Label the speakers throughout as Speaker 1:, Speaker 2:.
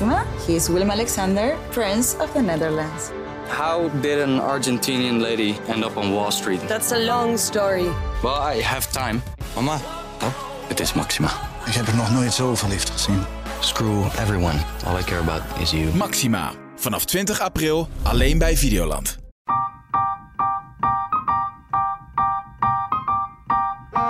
Speaker 1: Maxima. He is Willem Alexander, Prince of the Netherlands.
Speaker 2: How did an Argentinian lady end up on Wall Street?
Speaker 3: That's a long story.
Speaker 2: Well, I have time.
Speaker 4: Mama,
Speaker 2: Oh, het is Maxima.
Speaker 4: ik heb er nog nooit zo verliefd gezien.
Speaker 2: Screw everyone. All I care about is you.
Speaker 5: Maxima. Vanaf 20 april alleen bij Videoland.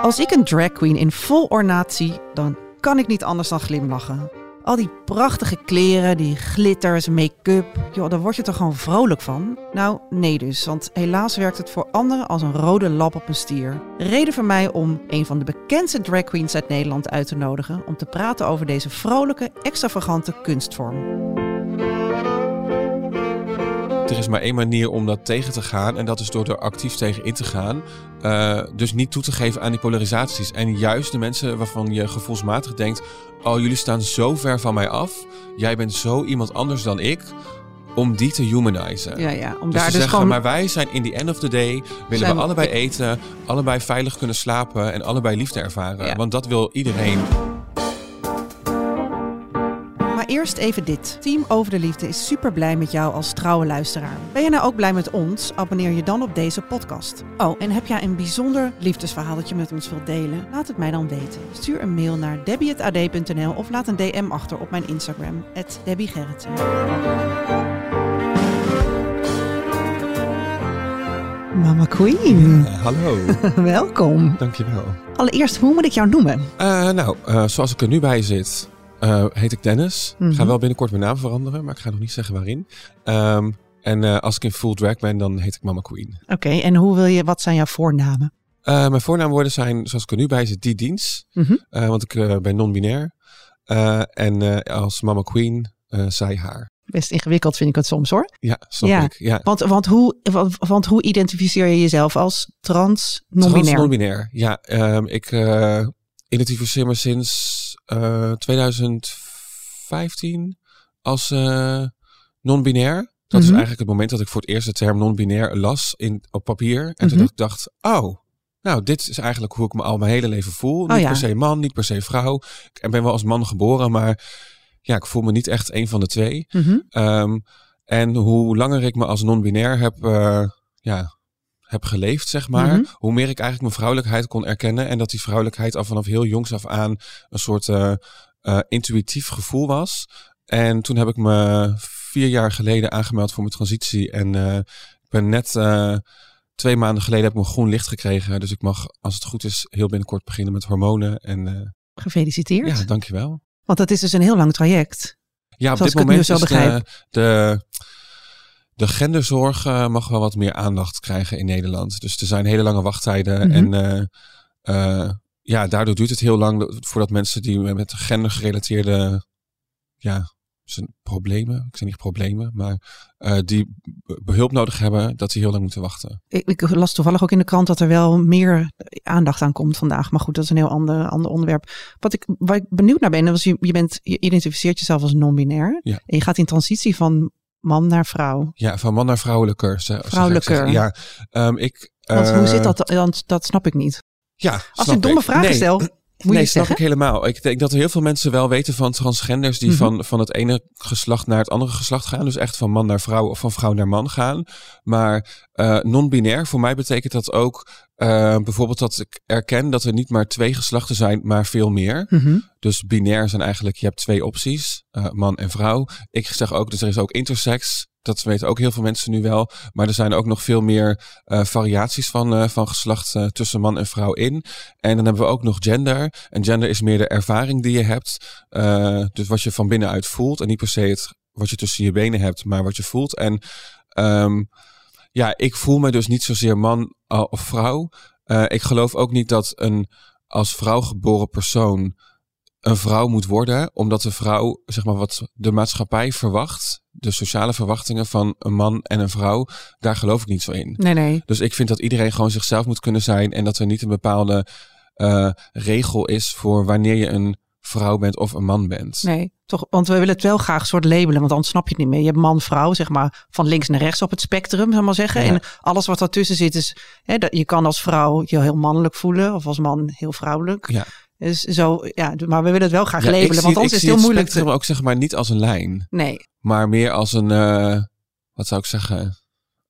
Speaker 6: Als ik een drag queen in vol ornaat zie, dan kan ik niet anders dan glimlachen. Al die prachtige kleren, die glitters, make-up, joh, daar word je toch gewoon vrolijk van? Nou, nee dus, want helaas werkt het voor anderen als een rode lap op een stier. Reden voor mij om een van de bekendste drag queens uit Nederland uit te nodigen om te praten over deze vrolijke, extravagante kunstvorm.
Speaker 7: Er is maar één manier om dat tegen te gaan. En dat is door er actief tegen in te gaan. Uh, dus niet toe te geven aan die polarisaties. En juist de mensen waarvan je gevoelsmatig denkt: Oh, jullie staan zo ver van mij af. Jij bent zo iemand anders dan ik. Om die te humanizen.
Speaker 6: Ja, ja. Om
Speaker 7: dus
Speaker 6: daar
Speaker 7: te
Speaker 6: dus
Speaker 7: zeggen,
Speaker 6: gewoon...
Speaker 7: maar wij zijn in the end of the day. willen we allebei eten, allebei veilig kunnen slapen. en allebei liefde ervaren.
Speaker 6: Ja.
Speaker 7: Want dat wil iedereen.
Speaker 6: Eerst even dit. Team Over de Liefde is super blij met jou als trouwe luisteraar. Ben je nou ook blij met ons? Abonneer je dan op deze podcast. Oh, en heb jij een bijzonder liefdesverhaal dat je met ons wilt delen? Laat het mij dan weten. Stuur een mail naar debbie.ad.nl of laat een DM achter op mijn Instagram, debbiegerritsen. Mama Queen,
Speaker 7: hallo,
Speaker 6: welkom.
Speaker 7: dankjewel.
Speaker 6: Allereerst, hoe moet ik jou noemen?
Speaker 7: Eh, nou, eh, zoals ik er nu bij zit, eh, heet ik Dennis. Ik
Speaker 6: Mhm.
Speaker 7: ga wel binnenkort mijn naam veranderen, maar ik ga nog niet zeggen waarin. Ehm, en eh, als ik in full drag ben, dan heet ik Mama Queen.
Speaker 6: Oké, en hoe wil je, wat zijn jouw voornamen?
Speaker 7: Eh, mijn voornaamwoorden zijn, zoals ik er nu bij zit, die dienst.
Speaker 6: Mhm.
Speaker 7: Want ik ben non-binair. En als Mama Queen, zij haar.
Speaker 6: Best ingewikkeld vind ik het soms hoor.
Speaker 7: Ja, snap
Speaker 6: Ja.
Speaker 7: ik. Ja.
Speaker 6: Want, want, hoe, want, want hoe identificeer je jezelf als trans non-binair?
Speaker 7: Trans non-binair. Ja, ehm, ik identificeer me sinds eh, 2015 als eh, non-binair. Dat is
Speaker 6: Mhm.
Speaker 7: eigenlijk het moment dat ik voor het eerst de term non-binair las in, op papier. En toen
Speaker 6: Mhm.
Speaker 7: dacht ik, dacht, oh, nou, dit is eigenlijk hoe ik me al mijn hele leven voel. niet
Speaker 6: Oh ja.
Speaker 7: per se man, niet per se vrouw. Ik ben wel als man geboren, maar ja, ik voel me niet echt een van de twee.
Speaker 6: Mhm.
Speaker 7: Ehm, en hoe langer ik me als non-binair heb, eh, ja, heb geleefd, zeg maar,
Speaker 6: Mhm.
Speaker 7: hoe meer ik eigenlijk mijn vrouwelijkheid kon erkennen. En dat die vrouwelijkheid al vanaf heel jongs af aan een soort eh, eh, intuïtief gevoel was. En toen heb ik me vier jaar geleden aangemeld voor mijn transitie. En eh, ik ben net twee maanden geleden heb ik mijn groen licht gekregen. Dus ik mag, als het goed is, heel binnenkort beginnen met hormonen. En
Speaker 6: Gefeliciteerd.
Speaker 7: ja, dankjewel.
Speaker 6: Want dat is dus een heel lang traject.
Speaker 7: Ja, op
Speaker 6: Zoals
Speaker 7: dit moment is de, de genderzorg eh, mag wel wat meer aandacht krijgen in Nederland. Dus er zijn hele lange wachttijden.
Speaker 6: Mhm.
Speaker 7: En eh, eh, ja, daardoor duurt het heel lang voordat mensen die met gendergerelateerde ja, zijn problemen, ik zeg niet problemen, maar die b- hulp nodig hebben, dat die heel lang moeten wachten.
Speaker 6: Ik, ik las toevallig ook in de krant dat er wel meer aandacht aan komt vandaag. Maar goed, dat is een heel ander, ander onderwerp. Wat ik, waar ik benieuwd naar ben, was je, je, bent, je identificeert jezelf als non-binair.
Speaker 7: Ja.
Speaker 6: En je gaat in transitie van man naar vrouw.
Speaker 7: Ja, van man naar vrouwelijker. ik
Speaker 6: Vrouwelijker.
Speaker 7: Ja, ehm, ik.
Speaker 6: Want hoe
Speaker 7: eh,
Speaker 6: zit dat dan? Dat snap ik niet.
Speaker 7: Ja,
Speaker 6: Als een domme
Speaker 7: ik.
Speaker 6: vragen
Speaker 7: Nee,
Speaker 6: stelt, moet
Speaker 7: nee, snap
Speaker 6: zeggen.
Speaker 7: ik helemaal. Ik denk dat er heel veel mensen wel weten van transgenders die
Speaker 6: Mhm.
Speaker 7: van, van het ene geslacht naar het andere geslacht gaan. Dus echt van man naar vrouw of van vrouw naar man gaan. Maar eh, non-binair, voor mij betekent dat ook eh, bijvoorbeeld dat ik erken dat er niet maar twee geslachten zijn, maar veel meer.
Speaker 6: Mhm.
Speaker 7: Dus binair zijn eigenlijk, je hebt twee opties, eh, man en vrouw. Ik zeg ook, dus er is ook intersex. Dat weten ook heel veel mensen nu wel. Maar er zijn ook nog veel meer eh, variaties van, eh, van geslacht eh, tussen man en vrouw in. En dan hebben we ook nog gender. En gender is meer de ervaring die je hebt. Dus wat je van binnenuit voelt. En niet per se het, wat je tussen je benen hebt, maar wat je voelt. En ehm, ja, ik voel me dus niet zozeer man of vrouw. Ik geloof ook niet dat een als vrouw geboren persoon een vrouw moet worden, omdat de vrouw, zeg maar, wat de maatschappij verwacht, de sociale verwachtingen van een man en een vrouw, daar geloof ik niet zo in.
Speaker 6: Nee, nee.
Speaker 7: Dus ik vind dat iedereen gewoon zichzelf moet kunnen zijn en dat er niet een bepaalde eh, regel is voor wanneer je een vrouw bent of een man bent.
Speaker 6: Nee, toch? Want we willen het wel graag soort labelen, want anders snap je het niet meer. Je hebt man, vrouw, zeg maar, van links naar rechts op het spectrum, zal maar zeggen.
Speaker 7: Ja.
Speaker 6: En alles wat daartussen zit is, hè, dat je kan als vrouw je heel mannelijk voelen of als man heel vrouwelijk.
Speaker 7: Ja.
Speaker 6: Dus zo, ja, maar we willen het wel graag
Speaker 7: Ja, ik
Speaker 6: labelen,
Speaker 7: zie-
Speaker 6: want
Speaker 7: ik
Speaker 6: anders is het heel moeilijk.
Speaker 7: spectrum
Speaker 6: Te...
Speaker 7: ook zeg maar niet als een lijn,
Speaker 6: Nee,
Speaker 7: maar meer als een, eh, wat zou ik zeggen,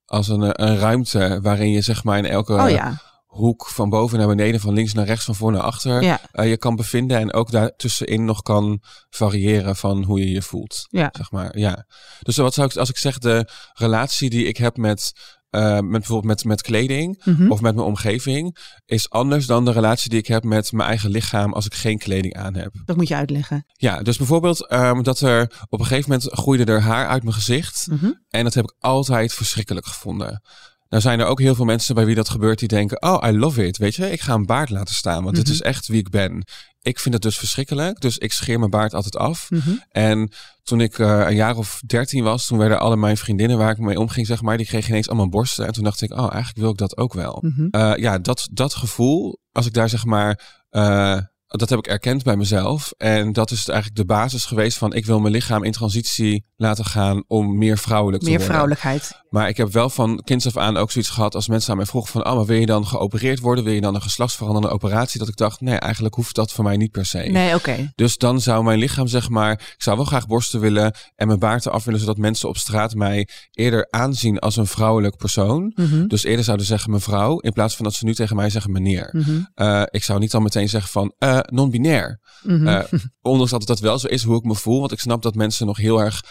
Speaker 7: als een, eh, een ruimte waarin je zeg maar in elke
Speaker 6: oh ja,
Speaker 7: hoek van boven naar beneden, van links naar rechts, van voor naar achter,
Speaker 6: ja,
Speaker 7: eh, je kan bevinden en ook daartussenin nog kan variëren van hoe je je voelt.
Speaker 6: ja.
Speaker 7: Zeg maar, ja. Dus wat zou ik, als ik zeg de relatie die ik heb met, eh, met bijvoorbeeld met, met kleding
Speaker 6: Mhm.
Speaker 7: of met mijn omgeving, is anders dan de relatie die ik heb met mijn eigen lichaam als ik geen kleding aan heb.
Speaker 6: Dat moet je uitleggen.
Speaker 7: Ja, dus bijvoorbeeld ehm, dat er op een gegeven moment groeide er haar uit mijn gezicht.
Speaker 6: Mhm.
Speaker 7: En dat heb ik altijd verschrikkelijk gevonden. Nou zijn er ook heel veel mensen bij wie dat gebeurt die denken, oh, I love it. Weet je, ik ga een baard laten staan, want dit
Speaker 6: Mhm.
Speaker 7: is echt wie ik ben. Ik vind het dus verschrikkelijk, dus ik scheer mijn baard altijd af.
Speaker 6: Mhm.
Speaker 7: En toen ik eh, een jaar of dertien was, toen werden alle mijn vriendinnen waar ik mee omging, zeg maar, die kregen ineens allemaal borsten. En toen dacht ik, oh, eigenlijk wil ik dat ook wel.
Speaker 6: Mhm.
Speaker 7: Eh, ja, dat, dat gevoel, als ik daar zeg maar, eh, dat heb ik erkend bij mezelf. En dat is eigenlijk de basis geweest van, ik wil mijn lichaam in transitie laten gaan om meer vrouwelijk te
Speaker 6: Meer
Speaker 7: worden.
Speaker 6: vrouwelijkheid.
Speaker 7: Maar ik heb wel van kinds af aan ook zoiets gehad als mensen aan mij vroegen van, oh, maar wil je dan geopereerd worden? Wil je dan een geslachtsveranderende operatie? Dat ik dacht, nee, eigenlijk hoeft dat voor mij niet per se.
Speaker 6: Nee, oké.
Speaker 7: Dus dan zou mijn lichaam, zeg maar, ik zou wel graag borsten willen en mijn baard eraf willen, zodat mensen op straat mij eerder aanzien als een vrouwelijk persoon.
Speaker 6: Mhm.
Speaker 7: Dus eerder zouden zeggen mevrouw, in plaats van dat ze nu tegen mij zeggen meneer.
Speaker 6: Mhm.
Speaker 7: Eh, ik zou niet dan meteen zeggen van eh, non-binair.
Speaker 6: Mhm.
Speaker 7: Eh, ondanks dat het dat wel zo is hoe ik me voel. Want ik snap dat mensen nog heel erg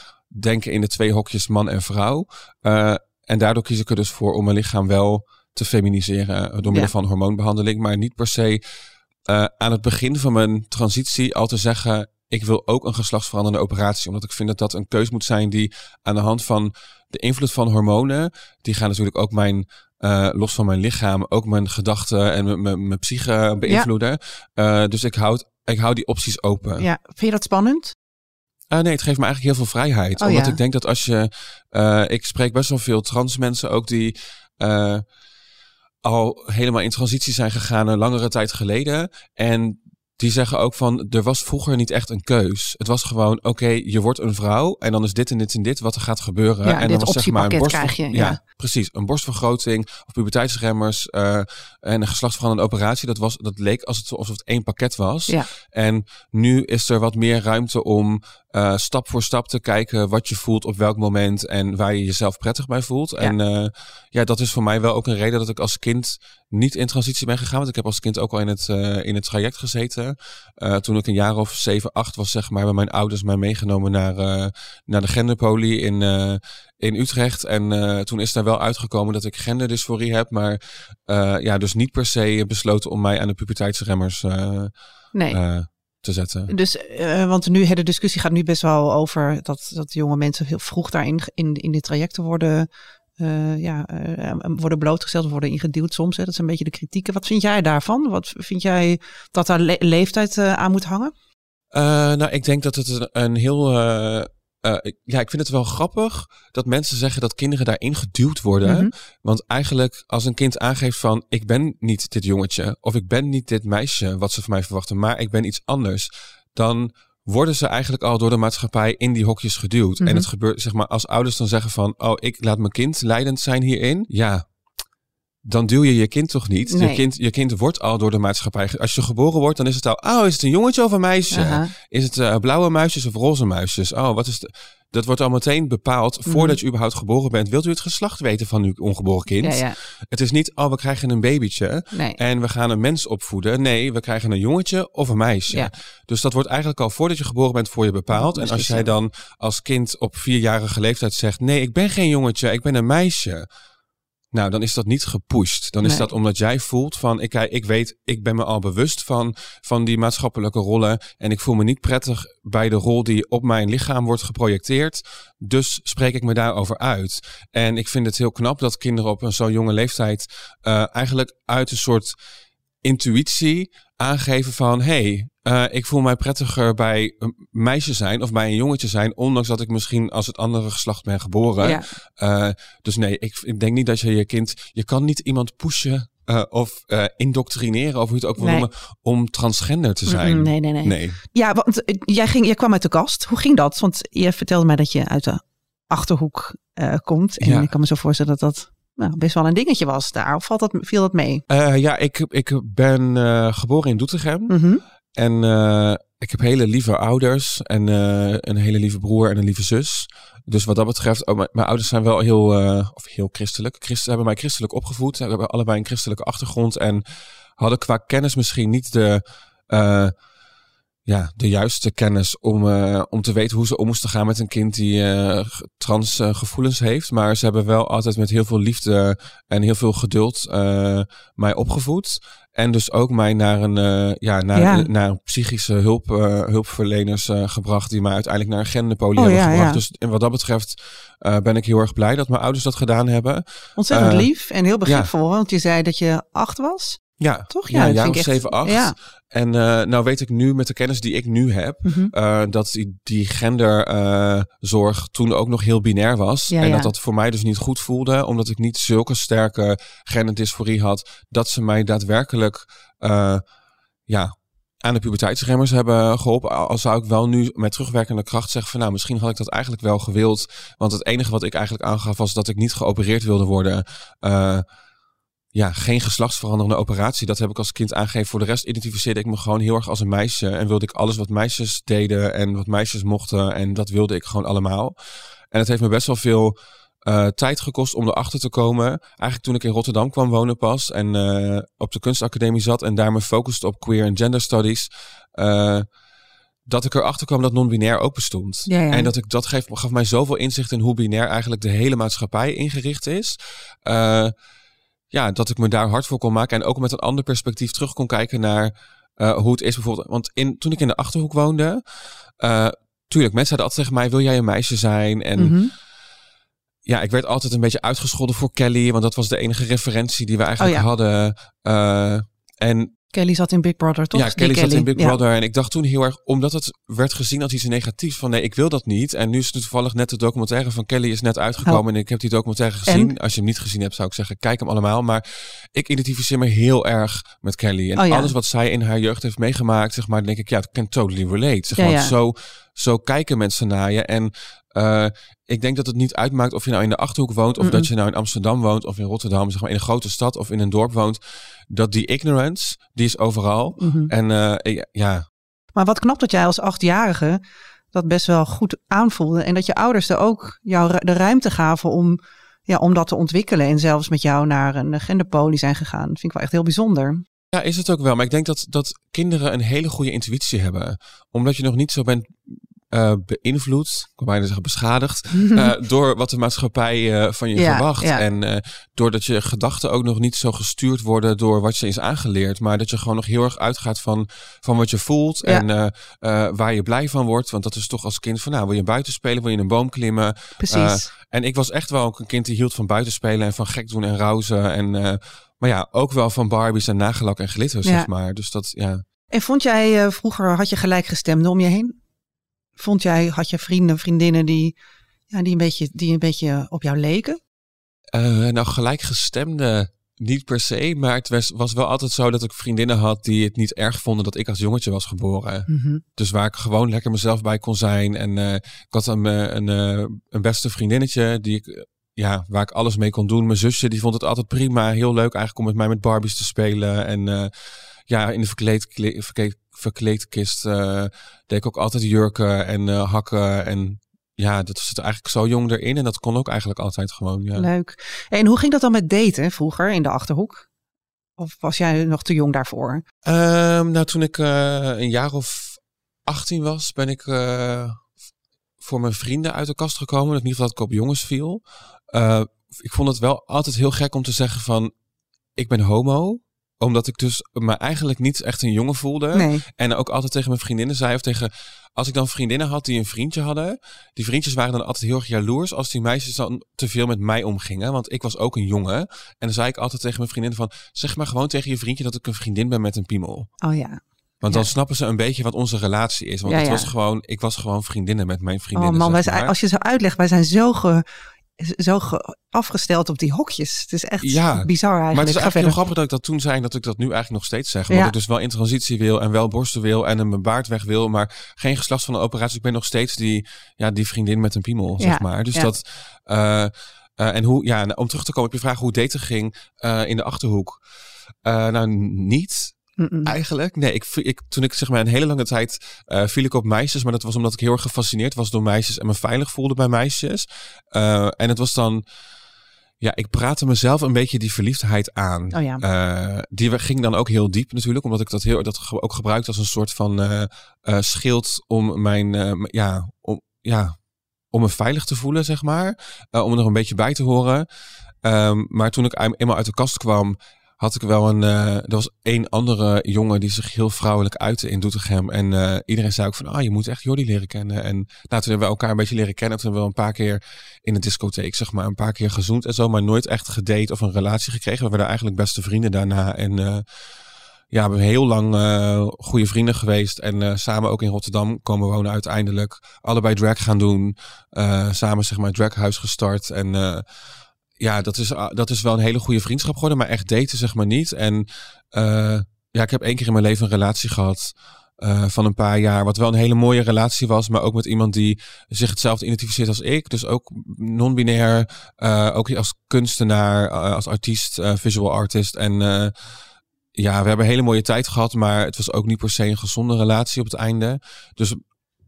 Speaker 7: denken in de twee hokjes man en vrouw. Eh, en daardoor kies ik er dus voor om mijn lichaam wel te feminiseren door middel
Speaker 6: Ja.
Speaker 7: van hormoonbehandeling. Maar niet per se aan het begin van mijn transitie al te zeggen... ik wil ook een geslachtsveranderende operatie. Omdat ik vind dat dat een keus moet zijn die aan de hand van de invloed van hormonen... die gaan natuurlijk ook mijn... eh, los van mijn lichaam, ook mijn gedachten en mijn- psyche beïnvloeden. Eh, dus ik houd, ik hou die opties open.
Speaker 6: Ja, vind je dat spannend?
Speaker 7: Ah, nee, het geeft me eigenlijk heel veel vrijheid.
Speaker 6: Oh,
Speaker 7: omdat
Speaker 6: ja.
Speaker 7: ik denk dat als je. eh, ik spreek best wel veel trans mensen ook die. eh, al helemaal in transitie zijn gegaan een langere tijd geleden. En die zeggen ook van, er was vroeger niet echt een keus. Het was gewoon, oké, je wordt een vrouw en dan is dit en dit en dit wat er gaat gebeuren.
Speaker 6: Ja,
Speaker 7: en dan was zeg maar een borst,
Speaker 6: krijg je,
Speaker 7: ja,
Speaker 6: ja.
Speaker 7: precies. Een borstvergroting of puberteitsremmers eh, en een geslachtsveranderende operatie. Dat, was, dat leek als het, alsof het één pakket was.
Speaker 6: Ja.
Speaker 7: En nu is er wat meer ruimte om eh, stap voor stap te kijken wat je voelt op welk moment en waar je jezelf prettig bij voelt. En eh, ja, dat is voor mij wel ook een reden dat ik als kind niet in transitie ben gegaan. Want ik heb als kind ook al in het, eh, in het traject gezeten. Eh, toen ik een jaar of zeven, acht was, zeg maar, hebben mijn ouders mij meegenomen naar, eh, naar de genderpolie in, eh, in Utrecht. En eh, toen is daar wel uitgekomen dat ik genderdysforie heb. Maar eh, ja, dus niet per se besloten om mij aan de puberteitsremmers eh,
Speaker 6: Nee.
Speaker 7: Te zetten.
Speaker 6: Dus, eh, want nu, de discussie gaat nu best wel over dat, dat jonge mensen heel vroeg daarin in, in dit trajecten worden, eh, ja, eh, worden blootgesteld, worden ingeduwd soms. Hè. Dat is een beetje de kritieken. Wat vind jij daarvan? Wat vind jij dat daar le- leeftijd aan moet hangen?
Speaker 7: Nou, ik denk dat het een, een heel. Eh, ja, ik vind het wel grappig dat mensen zeggen dat kinderen daarin geduwd worden.
Speaker 6: Mhm.
Speaker 7: Want eigenlijk, als een kind aangeeft van: ik ben niet dit jongetje of ik ben niet dit meisje wat ze van mij verwachten, maar ik ben iets anders, dan worden ze eigenlijk al door de maatschappij in die hokjes geduwd.
Speaker 6: Mhm.
Speaker 7: En het gebeurt, zeg maar, als ouders dan zeggen van: oh, ik laat mijn kind leidend zijn hierin. Ja. Dan duw je je kind toch niet? Je, kind, je kind wordt al door de maatschappij. Als je geboren wordt, dan is het al. Oh, is het een jongetje of een meisje? Is het eh, blauwe muisjes of roze muisjes? Oh, wat is de... Dat wordt al meteen bepaald
Speaker 6: Mhm.
Speaker 7: voordat je überhaupt geboren bent. Wilt u het geslacht weten van uw ongeboren kind?
Speaker 6: Ja, ja.
Speaker 7: Het is niet, oh, we krijgen een babytje
Speaker 6: Nee.
Speaker 7: en we gaan een mens opvoeden. Nee, we krijgen een jongetje of een meisje.
Speaker 6: Ja.
Speaker 7: Dus dat wordt eigenlijk al voordat je geboren bent voor je bepaald. En als
Speaker 6: Precies,
Speaker 7: jij dan als kind op vierjarige leeftijd zegt, nee, ik ben geen jongetje, ik ben een meisje. Nou, dan is dat niet gepusht. Dan is dat omdat jij voelt van, ik, ik weet, ik ben me al bewust van, van die maatschappelijke rollen. En ik voel me niet prettig bij de rol die op mijn lichaam wordt geprojecteerd. Dus spreek ik me daarover uit. En ik vind het heel knap dat kinderen op een zo'n jonge leeftijd eh, eigenlijk uit een soort intuïtie aangeven van, hey, eh, ik voel mij prettiger bij een meisje zijn of bij een jongetje zijn, ondanks dat ik misschien als het andere geslacht ben geboren.
Speaker 6: Ja.
Speaker 7: Eh, dus nee, ik, ik denk niet dat je je kind, je kan niet iemand pushen eh, of indoctrineren, of hoe je het ook wil
Speaker 6: Nee.
Speaker 7: noemen, om transgender te zijn.
Speaker 6: Nee, nee, nee.
Speaker 7: Nee.
Speaker 6: Ja, want jij, ging, jij kwam uit de kast. Hoe ging dat? Want je vertelde mij dat je uit de achterhoek komt. En
Speaker 7: Ja.
Speaker 6: ik kan me zo voorstellen dat dat nou, best wel een dingetje was daar. Of valt dat, viel dat mee?
Speaker 7: Eh, ja, ik, ik ben eh, geboren in Doetinchem.
Speaker 6: Mhm.
Speaker 7: en uh, ik heb hele lieve ouders en een hele lieve broer en een lieve zus. Dus wat dat betreft, oh, mijn, mijn, ouders zijn wel heel, of heel christelijk. Christen hebben mij christelijk opgevoed. We hebben allebei een christelijke achtergrond en hadden qua kennis misschien niet de ja, de juiste kennis om, uh, om te weten hoe ze om moesten gaan met een kind die uh, trans uh, gevoelens heeft. Maar ze hebben wel altijd met heel veel liefde en heel veel geduld mij opgevoed. En dus ook mij naar een, ja, naar, ja. naar psychische hulp, hulpverleners gebracht. Die mij uiteindelijk naar een genderpolie oh, hebben ja, gebracht. Dus en wat dat betreft ben ik heel erg blij dat mijn ouders dat gedaan hebben.
Speaker 6: Ontzettend lief en heel begripvol. Want je zei dat je acht was.
Speaker 7: Ja,
Speaker 6: toch?
Speaker 7: Ja, ja, ja 7, 8. Ja. En uh, nou weet ik nu met de kennis die ik nu heb, mm -hmm. uh, dat die, die genderzorg uh, toen ook nog heel binair was.
Speaker 6: Ja,
Speaker 7: en dat dat voor mij dus niet goed voelde, omdat ik niet zulke sterke genderdysforie had, dat ze mij daadwerkelijk ja, aan de puberteitsremmers hebben geholpen. Al zou ik wel nu met terugwerkende kracht zeggen van nou, misschien had ik dat eigenlijk wel gewild. Want het enige wat ik eigenlijk aangaf was dat ik niet geopereerd wilde worden ja, geen geslachtsveranderende operatie. Dat heb ik als kind aangegeven. Voor de rest identificeerde ik me gewoon heel erg als een meisje. En wilde ik alles wat meisjes deden en wat meisjes mochten. En dat wilde ik gewoon allemaal. En het heeft me best wel veel uh, tijd gekost om erachter te komen. Eigenlijk toen ik in Rotterdam kwam wonen pas. En uh, op de kunstacademie zat. En daar me focuste op queer en gender studies. Uh, dat ik erachter kwam dat non-binair ook bestond.
Speaker 6: Ja, ja.
Speaker 7: En dat ik dat geef, gaf mij zoveel inzicht in hoe binair eigenlijk de hele maatschappij ingericht is. Ja, dat ik me daar hard voor kon maken. En ook met een ander perspectief terug kon kijken naar uh, hoe het is bijvoorbeeld. Want in, toen ik in de Achterhoek woonde, uh, tuurlijk, mensen zeiden altijd tegen mij, wil jij een meisje zijn? En
Speaker 6: Mhm.
Speaker 7: ja, ik werd altijd een beetje uitgescholden voor Kelly, want dat was de enige referentie die we eigenlijk
Speaker 6: oh, ja.
Speaker 7: hadden. Uh, en
Speaker 6: Kelly zat in Big Brother, toch?
Speaker 7: Ja, Kelly,
Speaker 6: Kelly
Speaker 7: zat in Big
Speaker 6: ja.
Speaker 7: Brother. En ik dacht toen heel erg, omdat het werd gezien als iets negatiefs, van nee, ik wil dat niet. En nu is het toevallig net de documentaire van Kelly is net uitgekomen. Oh. En ik heb die documentaire gezien. En? Als je hem niet gezien hebt, zou ik zeggen, kijk hem allemaal. Maar ik identificeer me heel erg met Kelly. En
Speaker 6: oh, ja.
Speaker 7: alles wat zij in haar jeugd heeft meegemaakt, zeg maar, denk ik, ja, ik can totally relate. Zeg maar,
Speaker 6: ja.
Speaker 7: Zo, zo kijken mensen naar je. En uh, ik denk dat het niet uitmaakt of je nou in de Achterhoek woont, of dat je nou in Amsterdam woont, of in Rotterdam, zeg maar in een grote stad of in een dorp woont. Dat die ignorance, die is overal.
Speaker 6: Mm-hmm.
Speaker 7: En uh, ja.
Speaker 6: Maar wat knap dat jij als achtjarige dat best wel goed aanvoelde. En dat je ouders er ook jou de ruimte gaven om, ja, om dat te ontwikkelen. En zelfs met jou naar een genderpolie zijn gegaan. Dat vind ik wel echt heel bijzonder.
Speaker 7: Ja, is het ook wel. Maar ik denk dat, dat kinderen een hele goede intuïtie hebben. Omdat je nog niet zo bent uh, beïnvloed, ik bijna zeggen beschadigd, uh, door wat de maatschappij uh, van je
Speaker 6: ja,
Speaker 7: verwacht.
Speaker 6: Ja.
Speaker 7: En doordat je gedachten ook nog niet zo gestuurd worden door wat je is aangeleerd, maar dat je gewoon nog heel erg uitgaat van, van wat je voelt
Speaker 6: ja.
Speaker 7: en waar je blij van wordt. Want dat is toch als kind van, nou, wil je buiten spelen, wil je in een boom klimmen?
Speaker 6: Precies.
Speaker 7: en ik was echt wel ook een kind die hield van buiten spelen en van gek doen en rousen. En, maar ja, ook wel van Barbies en nagelak en glitter, zeg maar. Dus dat, ja.
Speaker 6: En vond jij, vroeger had je gelijkgestemden om je heen? Vond jij, had je vrienden, vriendinnen die, ja, die, een, beetje, die een beetje op jou leken?
Speaker 7: Uh, nou, gelijkgestemde niet per se, maar het was, was, wel altijd zo dat ik vriendinnen had die het niet erg vonden dat ik als jongetje was geboren.
Speaker 6: Mm-hmm.
Speaker 7: Dus waar ik gewoon lekker mezelf bij kon zijn. En uh, ik had een, een, een, een beste vriendinnetje die ik, ja, waar ik alles mee kon doen. Mijn zusje die vond het altijd prima, heel leuk eigenlijk om met mij met Barbies te spelen. En uh, ja, in de verkleed, verkleed verkleedkist uh, deed ik ook altijd jurken en uh, hakken. En ja, dat zit eigenlijk zo jong erin. En dat kon ook eigenlijk altijd gewoon. Ja.
Speaker 6: Leuk. En hoe ging dat dan met daten vroeger in de Achterhoek? Of was jij nog te jong daarvoor?
Speaker 7: Um, nou, toen ik uh, een jaar of 18 was, ben ik voor mijn vrienden uit de kast gekomen. Dat niet dat ik op jongens viel. Uh, ik vond het wel altijd heel gek om te zeggen van, ik ben homo omdat ik dus me eigenlijk niet echt een jongen voelde.
Speaker 6: Nee.
Speaker 7: En ook altijd tegen mijn vriendinnen zei. Of tegen. Als ik dan vriendinnen had die een vriendje hadden. Die vriendjes waren dan altijd heel erg jaloers. Als die meisjes dan te veel met mij omgingen. Want ik was ook een jongen. En dan zei ik altijd tegen mijn vriendinnen van. Zeg maar gewoon tegen je vriendje dat ik een vriendin ben met een piemel.
Speaker 6: Oh ja.
Speaker 7: Want dan snappen ze een beetje wat onze relatie is. Want
Speaker 6: ja,
Speaker 7: het was gewoon, ik was gewoon vriendinnen met mijn vriendinnen.
Speaker 6: Oh man, wij zijn, als je zo uitlegt, wij zijn zo ge, zo ge afgesteld op die hokjes. Het is echt
Speaker 7: ja,
Speaker 6: bizar eigenlijk.
Speaker 7: Maar het is eigenlijk heel grappig dat ik dat toen zei dat ik dat nu eigenlijk nog steeds zeg. Omdat
Speaker 6: Ja.
Speaker 7: ik dus wel in transitie wil en wel borsten wil en een mijn baard weg wil, maar geen geslacht van een operatie. Ik ben nog steeds die, ja, die vriendin met een piemel,
Speaker 6: Ja,
Speaker 7: zeg maar. Dus dat... eh, eh, en hoe, ja, om terug te komen op je vraag hoe daten ging eh, in de Achterhoek. Nou, niet. Eigenlijk. Nee, ik, ik, toen ik zeg maar een hele lange tijd eh, viel ik op meisjes, maar dat was omdat ik heel erg gefascineerd was door meisjes en me veilig voelde bij meisjes. Eh, en het was dan, ja, ik praatte mezelf een beetje die verliefdheid aan.
Speaker 6: Oh ja.
Speaker 7: Eh, die ging dan ook heel diep natuurlijk, omdat ik dat heel dat ook gebruikte als een soort van schild om mijn, ja, om, ja, om me veilig te voelen, zeg maar. Om er een beetje bij te horen. Ehm, maar toen ik een- eenmaal uit de kast kwam, had ik wel een. eh, er was één andere jongen die zich heel vrouwelijk uitte in Doetinchem. En eh, iedereen zei ook van, ah, je moet echt Jordi leren kennen. En nou, toen hebben we elkaar een beetje leren kennen. Toen hebben we een paar keer in de discotheek, zeg maar, een paar keer gezoend en zo. Maar nooit echt gedate of een relatie gekregen. We werden eigenlijk beste vrienden daarna. En eh, ja, we hebben heel lang goede vrienden geweest. En samen ook in Rotterdam komen wonen uiteindelijk. Allebei drag gaan doen. Samen zeg maar draghuis gestart. En ja, dat is, ah, dat is wel een hele goede vriendschap geworden. Maar echt daten zeg maar niet. En eh, ja, ik heb één keer in mijn leven een relatie gehad. eh, van een paar jaar. Wat wel een hele mooie relatie was. Maar ook met iemand die zich hetzelfde identificeert als ik. Dus ook non-binair. eh, ook als kunstenaar. als artiest. visual artist. En ja, we hebben een hele mooie tijd gehad. Maar het was ook niet per se een gezonde relatie op het einde. Dus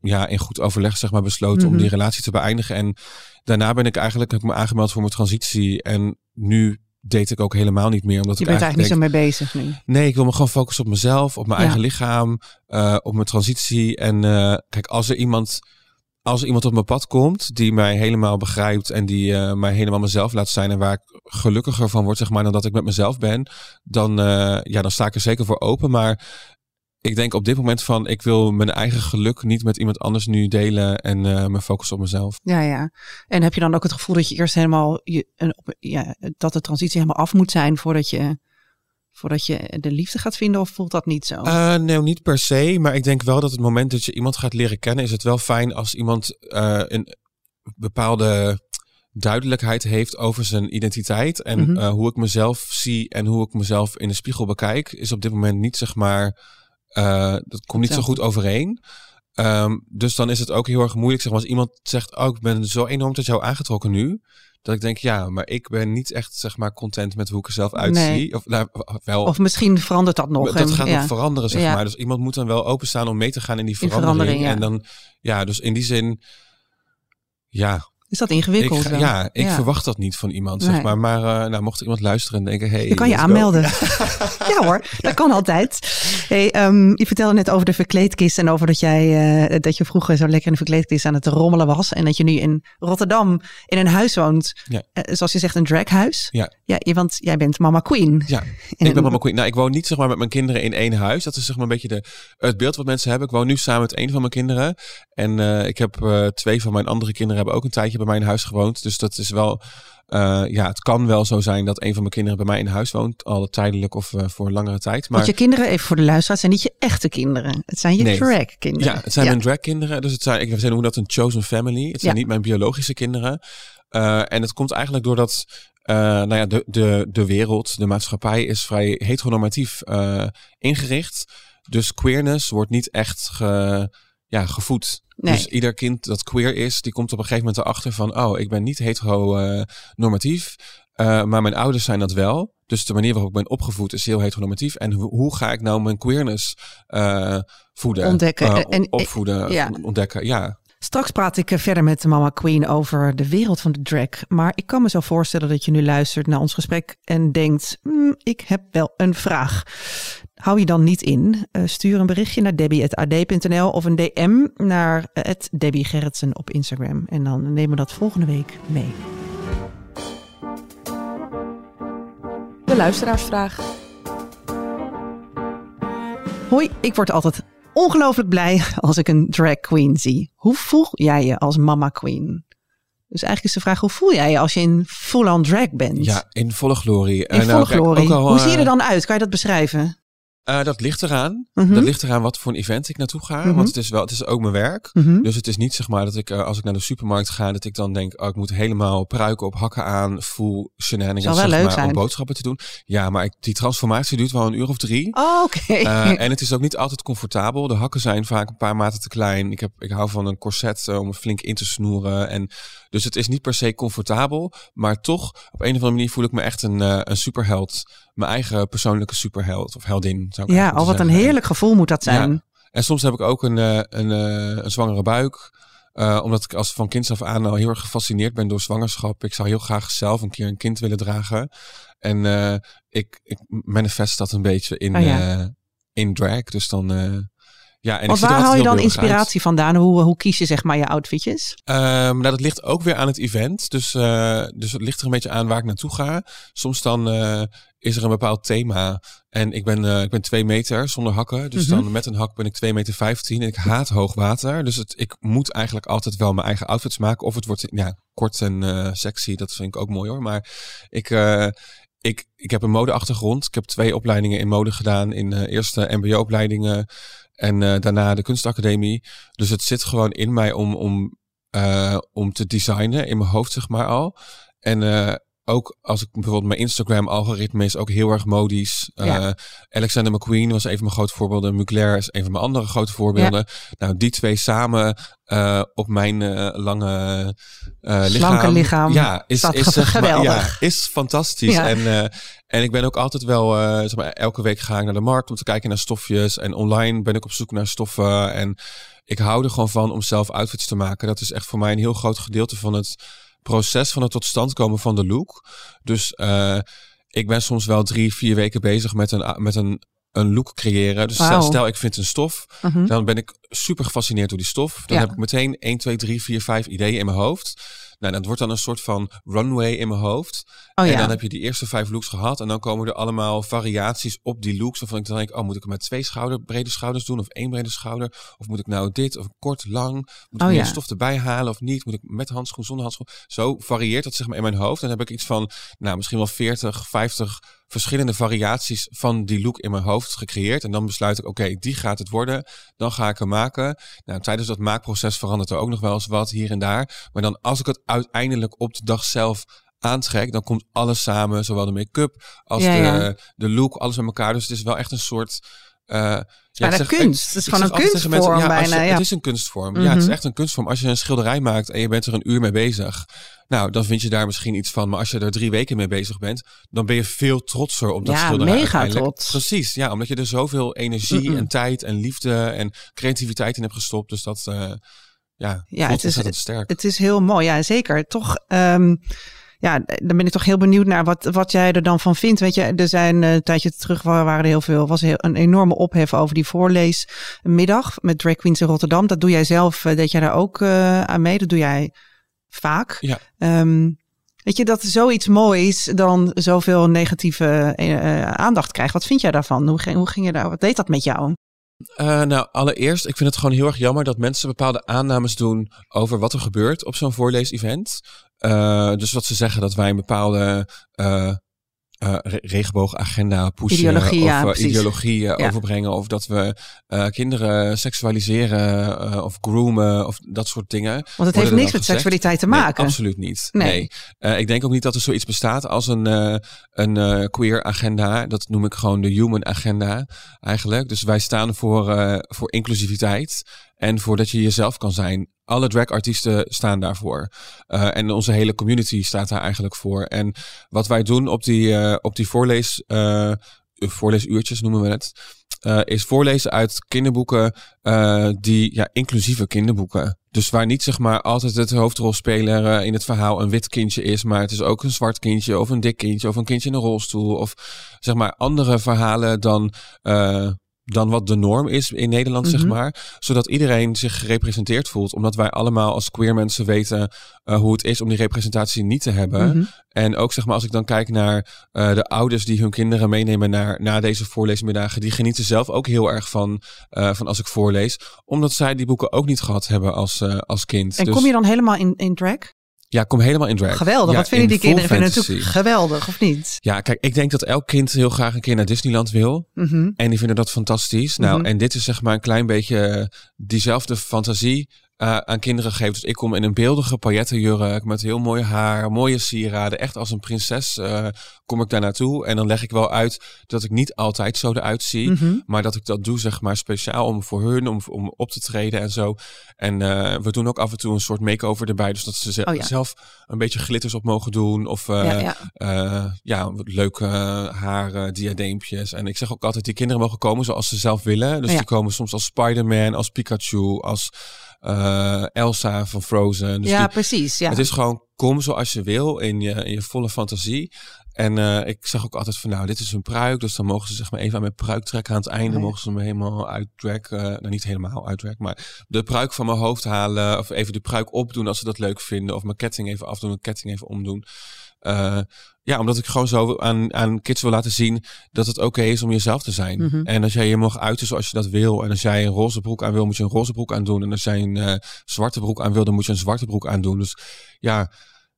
Speaker 7: ja, in goed overleg zeg maar besloten om
Speaker 6: Mhm.
Speaker 7: die relatie te beëindigen. En daarna ben ik eigenlijk heb ik me aangemeld voor mijn transitie. En nu date ik ook helemaal niet meer. Omdat
Speaker 6: Je
Speaker 7: ik
Speaker 6: bent eigenlijk
Speaker 7: eigenlijk
Speaker 6: niet zo mee bezig nu.
Speaker 7: nee, ik wil me gewoon focussen op mezelf, op mijn
Speaker 6: Ja.
Speaker 7: eigen lichaam, eh, op mijn transitie. En eh, kijk, als er iemand, als er iemand op mijn pad komt die mij helemaal begrijpt en die eh, mij helemaal mezelf laat zijn en waar ik gelukkiger van word, zeg maar, dan dat ik met mezelf ben, dan, ja, dan sta ik er zeker voor open. Maar ik denk op dit moment van, ik wil mijn eigen geluk niet met iemand anders nu delen en eh me focussen op mezelf.
Speaker 6: Ja, ja. En heb je dan ook het gevoel dat je eerst helemaal je, een, op- ja, dat de transitie helemaal af moet zijn voordat je, voordat je de liefde gaat vinden? Of voelt dat niet zo?
Speaker 7: Eh, nee, niet per se. Maar ik denk wel dat het moment dat je iemand gaat leren kennen, is het wel fijn als iemand eh, een bepaalde duidelijkheid heeft over zijn identiteit. En
Speaker 6: Mhm.
Speaker 7: hoe ik mezelf zie en hoe ik mezelf in de spiegel bekijk, is op dit moment niet zeg maar. Eh, dat komt niet zo goed overeen. Ehm, dus dan is het ook heel erg moeilijk. Zeg maar, als iemand zegt: Oh, ik ben zo enorm tot jou aangetrokken nu. Dat ik denk, ja, maar ik ben niet echt zeg maar content met hoe ik er zelf uitzie.
Speaker 6: Nee.
Speaker 7: Of nou, wel.
Speaker 6: of misschien verandert dat nog.
Speaker 7: Dat
Speaker 6: en-
Speaker 7: gaat
Speaker 6: ja.
Speaker 7: nog veranderen, zeg
Speaker 6: Ja.
Speaker 7: maar. Dus iemand moet dan wel openstaan om mee te gaan in die
Speaker 6: In
Speaker 7: verandering.
Speaker 6: verandering, ja.
Speaker 7: En dan, ja, dus in die zin, ja,
Speaker 6: Is dat
Speaker 7: ik,
Speaker 6: ingewikkeld?
Speaker 7: ja, ik
Speaker 6: Ja.
Speaker 7: verwacht dat niet van iemand,
Speaker 6: Nee.
Speaker 7: zeg maar. Maar uh, nou, mocht iemand luisteren en denken, hey,
Speaker 6: Je kan je aanmelden. ja hoor, dat kan altijd. Hey, um, je vertelde net over de verkleedkist en over dat jij uh, dat je vroeger zo lekker in de verkleedkist aan het rommelen was. En dat je nu in Rotterdam in een huis woont.
Speaker 7: Ja.
Speaker 6: Uh, zoals je zegt, een draghuis.
Speaker 7: Ja.
Speaker 6: ja. Want jij bent mama queen.
Speaker 7: Ja, en ik ben mama queen. Nou, ik woon niet zeg maar met mijn kinderen in één huis. Dat is zeg maar een beetje de, het beeld wat mensen hebben. Ik woon nu samen met één van mijn kinderen. En ik heb twee van mijn andere kinderen hebben ook een tijdje bij mij in huis gewoond. Dus dat is wel, uh, ja, het kan wel zo zijn dat een van mijn kinderen bij mij in huis woont. Al tijdelijk of uh, voor langere tijd. Maar
Speaker 6: Want je kinderen, even voor de luisteraars, zijn niet je echte kinderen. Het zijn je nee. drag kinderen.
Speaker 7: Ja, het zijn ja. mijn drag kinderen. Dus het zijn, ik zeggen hoe dat een chosen family. Het zijn ja. niet mijn biologische kinderen. Uh, en het komt eigenlijk doordat uh, nou ja, de, de, de wereld, de maatschappij is vrij heteronormatief ingericht. Dus queerness wordt niet echt ge, ja, gevoed.
Speaker 6: Nee.
Speaker 7: Dus ieder kind dat queer is, die komt op een gegeven moment erachter van... oh, ik ben niet hetero-normatief, uh, maar mijn ouders zijn dat wel. Dus de manier waarop ik ben opgevoed is heel heteronormatief. En hoe, hoe ga ik nou mijn queerness uh, voeden?
Speaker 6: Ontdekken.
Speaker 7: Uh,
Speaker 6: en,
Speaker 7: opvoeden,
Speaker 6: ja.
Speaker 7: ontdekken, ja.
Speaker 6: Straks praat ik verder met Mama Queen over de wereld van de drag. Maar ik kan me zo voorstellen dat je nu luistert naar ons gesprek en denkt: hm, ik heb wel een vraag. Hou je dan niet in. Uh, stuur een berichtje naar debbie.ad.nl of een DM naar uh, Debbie Gerritsen op Instagram. En dan nemen we dat volgende week mee.
Speaker 1: De luisteraarsvraag.
Speaker 6: Hoi, ik word altijd ongelooflijk blij als ik een drag queen zie. Hoe voel jij je als mama queen? Dus eigenlijk is de vraag, hoe voel jij je als je in full-on drag bent?
Speaker 7: Ja, in volle glorie.
Speaker 6: In volle nou, glorie. Kijk, al, hoe zie je er dan uit? Kan je dat beschrijven?
Speaker 7: Uh, dat ligt eraan.
Speaker 6: Mhm.
Speaker 7: Mm -hmm. Dat ligt eraan wat voor een event ik naartoe ga. Mm -hmm. Want het is wel, het is ook mijn werk.
Speaker 6: Mhm.
Speaker 7: Mm -hmm. Dus het is niet zeg maar dat ik uh, als ik naar de supermarkt ga, dat ik dan denk, oh, ik moet helemaal pruiken op hakken aan, full shenanigans
Speaker 6: zeg
Speaker 7: maar,
Speaker 6: zijn.
Speaker 7: om boodschappen te doen. Ja, maar ik, die transformatie duurt wel een uur of drie.
Speaker 6: Oh, oké. Okay.
Speaker 7: Uh, en het is ook niet altijd comfortabel. De hakken zijn vaak een paar maten te klein. Ik, heb, ik hou van een corset om flink in te snoeren. En dus het is niet per se comfortabel, maar toch op een of andere manier voel ik me echt een, een superheld. Mijn eigen persoonlijke superheld of heldin. Zou ik
Speaker 6: Ja, al wat
Speaker 7: moeten
Speaker 6: een heerlijk gevoel moet dat zijn.
Speaker 7: Ja. En soms heb ik ook een, eh, een, eh, een zwangere buik. Eh, omdat ik als van kinds af aan al heel erg gefascineerd ben door zwangerschap. Ik zou heel graag zelf een keer een kind willen dragen. En ik, ik manifest dat een beetje in,
Speaker 6: Oh ja.
Speaker 7: in drag. Dus dan. Eh, ja, en
Speaker 6: Want waar haal je dan
Speaker 7: uit.
Speaker 6: inspiratie vandaan? Hoe, hoe kies je zeg maar je outfitjes?
Speaker 7: Ehm, nou, dat ligt ook weer aan het event. Dus, eh, dus het ligt er een beetje aan waar ik naartoe ga. Soms dan eh, is er een bepaald thema. En ik ben, eh, ik ben twee meter zonder hakken. Dus
Speaker 6: Mhm.
Speaker 7: dan met een hak ben ik twee meter vijftien. En ik haat hoog water. Dus het, ik moet eigenlijk altijd wel mijn eigen outfits maken. Of het wordt ja, kort en eh, sexy. Dat vind ik ook mooi hoor. Maar ik... eh, ik, ik heb een modeachtergrond. Ik heb twee opleidingen in mode gedaan. In eh eerste mbo-opleidingen en eh, daarna de kunstacademie. Dus het zit gewoon in mij om, om, eh, om te designen in mijn hoofd, zeg maar al. En eh, ook als ik bijvoorbeeld mijn Instagram-algoritme is ook heel erg modisch. Eh. Alexander McQueen was een van mijn grote voorbeelden. Mugler is een van mijn andere grote voorbeelden. Nou, die twee samen eh, op mijn eh, lange lichaam.
Speaker 6: lichaam.
Speaker 7: Ja, is, is, zeg maar,
Speaker 6: geweldig.
Speaker 7: ja, is fantastisch.
Speaker 6: Ja.
Speaker 7: En, en ik ben ook altijd wel, zeg maar, elke week ga ik naar de markt om te kijken naar stofjes. En online ben ik op zoek naar stoffen. En ik hou er gewoon van om zelf outfits te maken. Dat is echt voor mij een heel groot gedeelte van het proces van het tot stand komen van de look. Dus eh, ik ben soms wel drie, vier weken bezig met een, met een, een look creëren. Dus stel ik vind een stof,
Speaker 6: Mhm.
Speaker 7: dan ben ik super gefascineerd door die stof. Dan
Speaker 6: Ja.
Speaker 7: heb ik meteen 1, 2, 3, 4, 5 ideeën in mijn hoofd. Nou, dat wordt dan een soort van runway in mijn hoofd.
Speaker 6: Oh
Speaker 7: en
Speaker 6: ja.
Speaker 7: dan heb je die eerste vijf looks gehad. En dan komen er allemaal variaties op die looks. Waarvan ik dan denk, oh, moet ik hem met twee schouder, brede schouders doen? Of één brede schouder? Of moet ik nou dit? Of kort, lang? Moet ik
Speaker 6: Oh
Speaker 7: meer
Speaker 6: ja.
Speaker 7: stof erbij halen of niet? Moet ik met handschoen, zonder handschoen? Zo varieert dat zeg maar in mijn hoofd. En dan heb ik iets van, nou, misschien wel 40, 50 verschillende variaties van die look in mijn hoofd gecreëerd. En dan besluit ik, oké, die gaat het worden. Dan ga ik hem maken. Nou, tijdens dat maakproces verandert er ook nog wel eens wat hier en daar. Maar dan als ik het uiteindelijk op de dag zelf aantrek, dan komt alles samen. Zowel de make-up als
Speaker 6: Ja,
Speaker 7: de,
Speaker 6: ja.
Speaker 7: de look, alles bij elkaar. Dus het is wel echt een soort... eh, ja,
Speaker 6: bijna
Speaker 7: zeg-
Speaker 6: kunst.
Speaker 7: ik-
Speaker 6: Het is gewoon een
Speaker 7: mensen,
Speaker 6: kunstvorm
Speaker 7: ja, je-
Speaker 6: bijna, ja.
Speaker 7: Het is een kunstvorm. Ja, het is
Speaker 6: Mhm.
Speaker 7: echt een kunstvorm. Als je een schilderij maakt en je bent er een uur mee bezig, nou, dan vind je daar misschien iets van. Maar als je er drie weken mee bezig bent, dan ben je veel trotser op dat
Speaker 6: Ja,
Speaker 7: schilderij.
Speaker 6: mega
Speaker 7: uiteindelijk.
Speaker 6: trots.
Speaker 7: Precies, ja, omdat je er zoveel energie en tijd en liefde en creativiteit in hebt gestopt. Dus dat, eh, ja,
Speaker 6: Ja, het is,
Speaker 7: ontzettend sterk.
Speaker 6: het is heel mooi. Ja, zeker. Toch, ehm, ja, dan ben ik toch heel benieuwd naar wat, wat jij er dan van vindt. Weet je, er zijn eh, een tijdje terug wa- waren er heel veel, was heel, een enorme ophef over die voorleesmiddag met drag queens in Rotterdam. Dat doe jij zelf, eh, deed jij daar ook eh, aan mee? Dat doe jij vaak.
Speaker 7: Ja.
Speaker 6: Ehm, weet je, dat zoiets moois dan zoveel negatieve aandacht krijgt. Wat vind jij daarvan? Hoe, ging- hoe ging je daar, wat deed dat met jou?
Speaker 7: Nou, allereerst, ik vind het gewoon heel erg jammer dat mensen bepaalde aannames doen over wat er gebeurt op zo'n voorleesevent. Eh, dus wat ze zeggen dat wij een bepaalde eh, re- regenboogagenda pushen.
Speaker 6: Ideologie,
Speaker 7: of
Speaker 6: ja, precies.
Speaker 7: ideologie
Speaker 6: Ja.
Speaker 7: overbrengen. Of dat we kinderen seksualiseren of groomen of dat soort dingen.
Speaker 6: Want het
Speaker 7: Worden
Speaker 6: heeft niks met
Speaker 7: gezegd.
Speaker 6: seksualiteit te
Speaker 7: Nee,
Speaker 6: maken.
Speaker 7: absoluut niet.
Speaker 6: Nee.
Speaker 7: Nee. Ik denk ook niet dat er zoiets bestaat als een, een queer agenda. Dat noem ik gewoon de human agenda eigenlijk. Dus wij staan voor, voor inclusiviteit en voor dat je jezelf kan zijn. Alle dragartiesten staan daarvoor. Eh, en onze hele community staat daar eigenlijk voor. En wat wij doen op die, eh, op die voorlees, eh, voorleesuurtjes noemen we het. is voorlezen uit kinderboeken die ja, inclusieve kinderboeken. Dus waar niet zeg maar altijd het hoofdrolspeler in het verhaal een wit kindje is, maar het is ook een zwart kindje of een dik kindje of een kindje in een rolstoel of zeg maar andere verhalen dan, dan wat de norm is in Nederland, zeg
Speaker 6: Mhm.
Speaker 7: maar. Zodat iedereen zich gerepresenteerd voelt, omdat wij allemaal als queer mensen weten eh, hoe het is om die representatie niet te hebben.
Speaker 6: Mhm.
Speaker 7: En ook zeg maar, als ik dan kijk naar eh, de ouders die hun kinderen meenemen naar, naar deze voorleesmiddagen, die genieten zelf ook heel erg van, eh, van als ik voorlees, omdat zij die boeken ook niet gehad hebben als, als kind.
Speaker 6: En
Speaker 7: Dus-
Speaker 6: kom je dan helemaal in, in drag?
Speaker 7: Ja, kom helemaal in drag.
Speaker 6: Geweldig.
Speaker 7: Ja,
Speaker 6: wat vinden
Speaker 7: in
Speaker 6: die kinderen? Vinden natuurlijk geweldig, of niet?
Speaker 7: Ja, kijk, ik denk dat elk kind heel graag een keer naar Disneyland wil.
Speaker 6: Mhm.
Speaker 7: En die vinden dat fantastisch. Nou,
Speaker 6: Mhm.
Speaker 7: en dit is zeg maar een klein beetje eh, diezelfde fantasie uh, aan kinderen geef. Dus ik kom in een beeldige paillettenjurk met heel mooi haar, mooie sieraden. Echt als een prinses uh, kom ik daar naartoe. En dan leg ik wel uit dat ik niet altijd zo eruit zie.
Speaker 6: Mhm.
Speaker 7: Maar dat ik dat doe, zeg maar, speciaal om voor hun, om, om op te treden en zo. En uh, we doen ook af en toe een soort make-over erbij. Dus dat ze
Speaker 6: Oh ja.
Speaker 7: zelf een beetje glitters op mogen doen. Of
Speaker 6: Ja, ja.
Speaker 7: leuke haar uh, diadeempjes. En ik zeg ook altijd, die kinderen mogen komen zoals ze zelf willen. Dus die komen soms als Spider-Man, als Pikachu, als uh, Elsa van Frozen. Dus
Speaker 6: ja,
Speaker 7: die-
Speaker 6: precies. Ja.
Speaker 7: Het is gewoon kom zoals je wil in je, in je volle fantasie. En uh, ik zeg ook altijd van nou, dit is een pruik. Dus dan mogen ze zeg maar even aan mijn pruik trekken. Aan het einde
Speaker 6: ja.
Speaker 7: mogen ze me helemaal uitdrek. Uh, nou, niet helemaal uitdrek, maar de pruik van mijn hoofd halen. Of even de pruik opdoen als ze dat leuk vinden. Of mijn ketting even afdoen, mijn ketting even omdoen. Uh, ja, omdat ik gewoon zo aan, aan kids wil laten zien dat het oké is om jezelf te zijn.
Speaker 6: Mhm.
Speaker 7: En als jij je mag uiten zoals je dat wil. En als jij een roze broek aan wil, moet je een roze broek aandoen. En als jij een uh, zwarte broek aan wil, dan moet je een zwarte broek aandoen. Dus ja,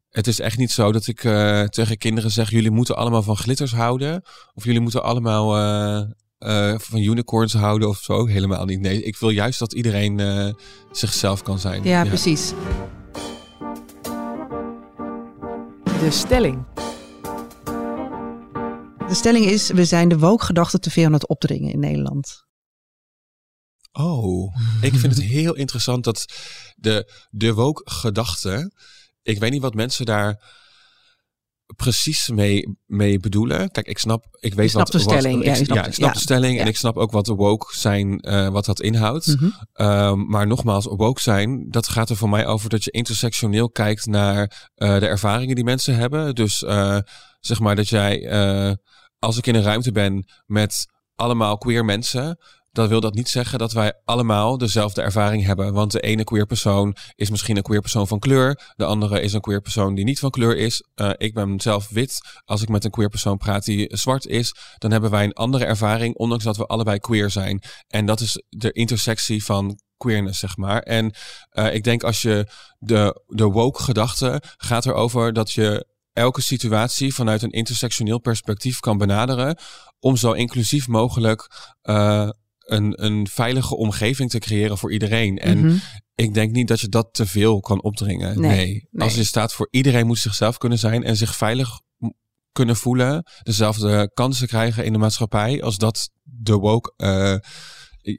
Speaker 7: het is echt niet zo dat ik uh, tegen kinderen zeg: jullie moeten allemaal van glitters houden. Of jullie moeten allemaal uh, van unicorns houden of zo. Helemaal niet. Nee, ik wil juist dat iedereen zichzelf kan zijn.
Speaker 6: ja, precies.
Speaker 3: De stelling.
Speaker 6: De stelling is, we zijn de woke-gedachte te veel aan het opdringen in Nederland.
Speaker 7: Oh, ik vind het heel interessant dat de, de woke-gedachte... Ik weet niet wat mensen daar precies mee, mee bedoelen. Kijk, ik snap, ik weet wat,
Speaker 6: de stelling,
Speaker 7: wat,
Speaker 6: ja,
Speaker 7: ik, ja,
Speaker 6: het,
Speaker 7: ik snap
Speaker 6: ja.
Speaker 7: de stelling en
Speaker 6: Ja.
Speaker 7: ik snap ook wat de woke zijn, uh, wat dat inhoudt.
Speaker 6: Mhm.
Speaker 7: Um, maar nogmaals, woke zijn, dat gaat er voor mij over dat je intersectioneel kijkt naar uh, de ervaringen die mensen hebben. Dus uh, zeg maar dat jij, als ik in een ruimte ben met allemaal queer mensen, dan wil dat niet zeggen dat wij allemaal dezelfde ervaring hebben. Want de ene queer persoon is misschien een queer persoon van kleur. De andere is een queer persoon die niet van kleur is. Uh, ik ben zelf wit. Als ik met een queer persoon praat die zwart is, dan hebben wij een andere ervaring, ondanks dat we allebei queer zijn. En dat is de intersectie van queerness, zeg maar. En uh, ik denk als je de, de woke gedachte gaat erover dat je elke situatie vanuit een intersectioneel perspectief kan benaderen om zo inclusief mogelijk uh, een, een veilige omgeving te creëren voor iedereen. En
Speaker 6: Mhm.
Speaker 7: ik denk niet dat je dat te veel kan opdringen.
Speaker 6: Nee,
Speaker 7: Nee.
Speaker 6: nee.
Speaker 7: Als je staat voor iedereen moet zichzelf kunnen zijn en zich veilig kunnen voelen, dezelfde kansen krijgen in de maatschappij, als dat de woke. Uh,